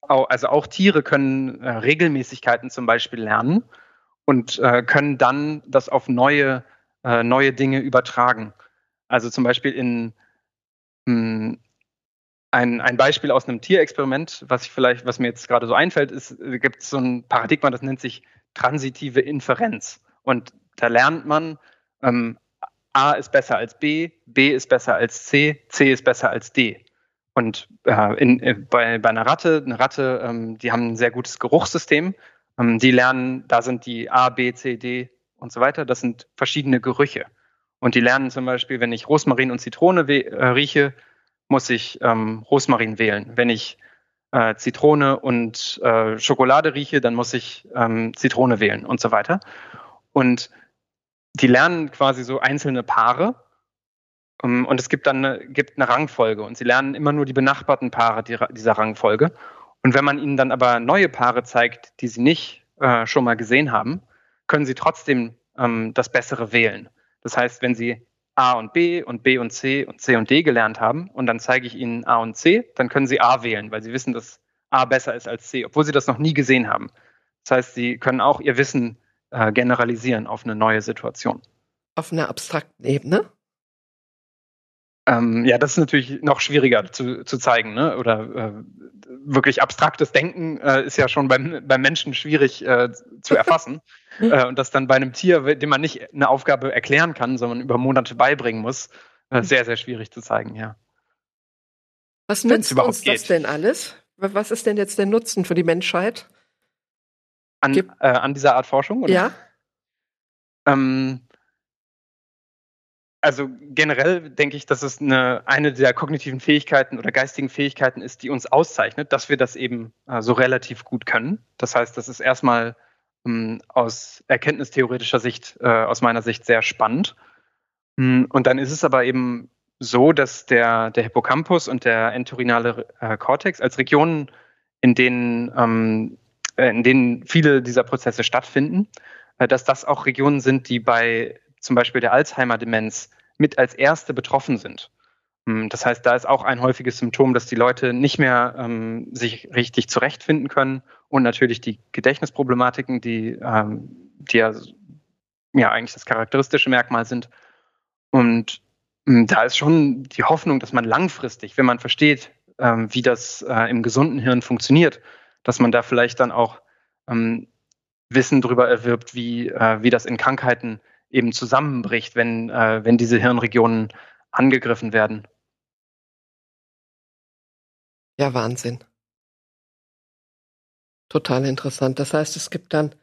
also auch Tiere können äh, Regelmäßigkeiten zum Beispiel lernen und äh, können dann das auf neue, neue Dinge übertragen. Also zum Beispiel in hm, ein, ein Beispiel aus einem Tierexperiment, was ich vielleicht, was mir jetzt gerade so einfällt, ist, gibt es so ein Paradigma, das nennt sich transitive Inferenz. Und da lernt man, ähm, A ist besser als B, B ist besser als C, C ist besser als D. Und äh, in, äh, bei, bei einer Ratte, eine Ratte, ähm, die haben ein sehr gutes Geruchssystem. Ähm, die lernen, da sind die A, B, C, D und so weiter. Das sind verschiedene Gerüche. Und die lernen zum Beispiel, wenn ich Rosmarin und Zitrone äh, rieche, muss ich ähm, Rosmarin wählen. Wenn ich äh, Zitrone und äh, Schokolade rieche, dann muss ich ähm, Zitrone wählen und so weiter. Und die lernen quasi so einzelne Paare um, ähm, und es gibt dann eine, gibt eine Rangfolge und sie lernen immer nur die benachbarten Paare dieser Rangfolge. Und wenn man ihnen dann aber neue Paare zeigt, die sie nicht äh, schon mal gesehen haben, können sie trotzdem ähm, das Bessere wählen. Das heißt, wenn sie A und B und B und C und C und D gelernt haben und dann zeige ich ihnen A und C, dann können sie A wählen, weil sie wissen, dass A besser ist als C, obwohl sie das noch nie gesehen haben. Das heißt, sie können auch ihr Wissen äh, generalisieren auf eine neue Situation. Auf einer abstrakten Ebene? Ähm, ja, das ist natürlich noch schwieriger zu, zu zeigen. Ne? Oder äh, wirklich abstraktes Denken äh, ist ja schon beim, beim Menschen schwierig äh, zu erfassen. Äh, und das dann bei einem Tier, dem man nicht eine Aufgabe erklären kann, sondern über Monate beibringen muss, äh, sehr, sehr schwierig zu zeigen, ja. Was nützt uns geht. das denn alles? Was ist denn jetzt der Nutzen für die Menschheit? An, äh, an dieser Art Forschung? Oder? Ja. Ähm, also generell denke ich, dass es eine, eine der kognitiven Fähigkeiten oder geistigen Fähigkeiten ist, die uns auszeichnet, dass wir das eben äh, so relativ gut können. Das heißt, das ist erstmal ähm, aus erkenntnistheoretischer Sicht, äh, aus meiner Sicht sehr spannend. Mm, und dann ist es aber eben so, dass der, der Hippocampus und der entorhinale äh, Cortex als Regionen, in denen, ähm, äh, in denen viele dieser Prozesse stattfinden, äh, dass das auch Regionen sind, die bei zum Beispiel der Alzheimer-Demenz mit als erste betroffen sind. Hm, das heißt, da ist auch ein häufiges Symptom, dass die Leute nicht mehr ähm, sich richtig zurechtfinden können und natürlich die Gedächtnisproblematiken, die, ähm, die ja, ja eigentlich das charakteristische Merkmal sind. Und ähm, da ist schon die Hoffnung, dass man langfristig, wenn man versteht, ähm, wie das äh, im gesunden Hirn funktioniert, dass man da vielleicht dann auch ähm, Wissen darüber erwirbt, wie, äh, wie das in Krankheiten eben zusammenbricht, wenn, äh, wenn diese Hirnregionen angegriffen werden. Ja, Wahnsinn. Total interessant. Das heißt, es gibt dann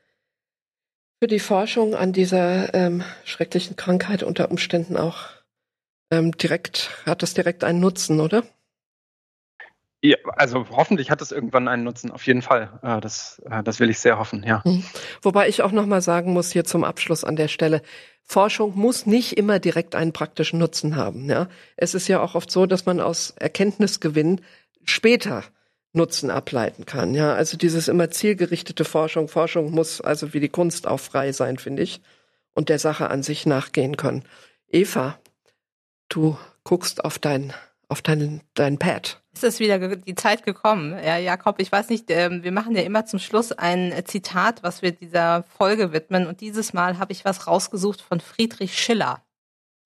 für die Forschung an dieser ähm, schrecklichen Krankheit unter Umständen auch ähm, direkt, hat das direkt einen Nutzen, oder? Ja, also hoffentlich hat es irgendwann einen Nutzen, auf jeden Fall. Äh, das, äh, das will ich sehr hoffen, ja. Mhm. Wobei ich auch nochmal sagen muss hier zum Abschluss an der Stelle, Forschung muss nicht immer direkt einen praktischen Nutzen haben. Ja? Es ist ja auch oft so, dass man aus Erkenntnisgewinn später Nutzen ableiten kann. Ja, also dieses immer zielgerichtete Forschung. Forschung muss also wie die Kunst auch frei sein, finde ich, und der Sache an sich nachgehen können. Eva, du guckst auf dein auf dein, dein Pad. Ist es wieder die Zeit gekommen? Ja, Jakob, ich weiß nicht, ähm, wir machen ja immer zum Schluss ein Zitat, was wir dieser Folge widmen. Und dieses Mal habe ich was rausgesucht von Friedrich Schiller.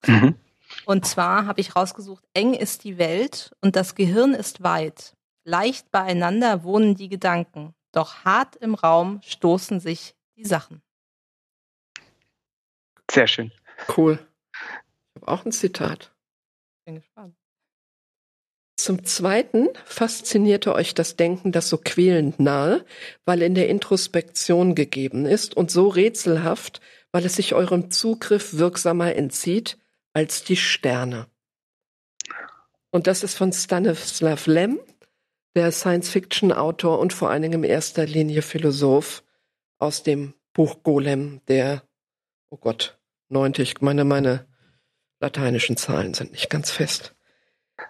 Mhm. Und zwar habe ich rausgesucht, eng ist die Welt und das Gehirn ist weit. Leicht beieinander wohnen die Gedanken, doch hart im Raum stoßen sich die Sachen. Sehr schön. Cool. Ich habe auch ein Zitat. Bin gespannt. Zum Zweiten faszinierte euch das Denken, das so quälend nahe, weil in der Introspektion gegeben ist und so rätselhaft, weil es sich eurem Zugriff wirksamer entzieht als die Sterne. Und das ist von Stanislav Lem, der Science-Fiction-Autor und vor allen Dingen in erster Linie Philosoph aus dem Buch Golem, der, oh Gott, neunte, ich meine, meine lateinischen Zahlen sind nicht ganz fest.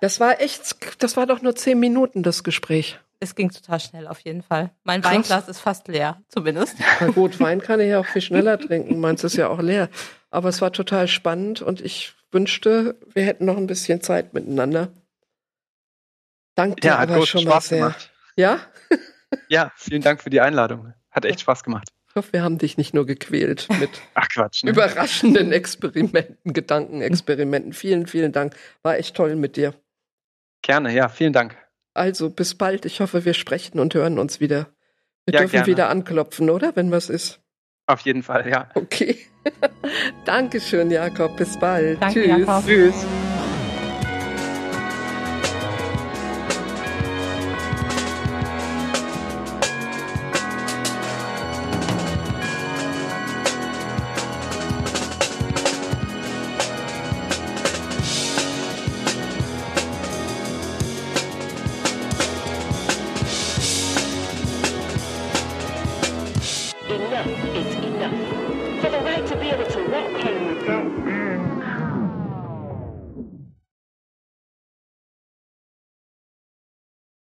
Das war echt, das war doch nur zehn Minuten, das Gespräch. Es ging total schnell auf jeden Fall. Mein Krass. Weinglas ist fast leer, zumindest. Na gut, Wein kann ich ja auch viel schneller trinken, meins ist ja auch leer. Aber es war total spannend und ich wünschte, wir hätten noch ein bisschen Zeit miteinander. Danke dir Ja, hat aber schon mal Spaß sehr. gemacht. Ja? Ja, vielen Dank für die Einladung. Hat echt Spaß gemacht. Ich hoffe, wir haben dich nicht nur gequält mit Ach Quatsch. Ne? überraschenden Experimenten, Gedankenexperimenten. Vielen, vielen Dank. War echt toll mit dir. Gerne, ja, vielen Dank. Also bis bald. Ich hoffe, wir sprechen und hören uns wieder. Wir Ja, dürfen gerne. wieder anklopfen, oder? Wenn was ist. Auf jeden Fall, ja. Okay. Dankeschön, Jakob. Bis bald. Danke, Tschüss. Jakob. Tschüss.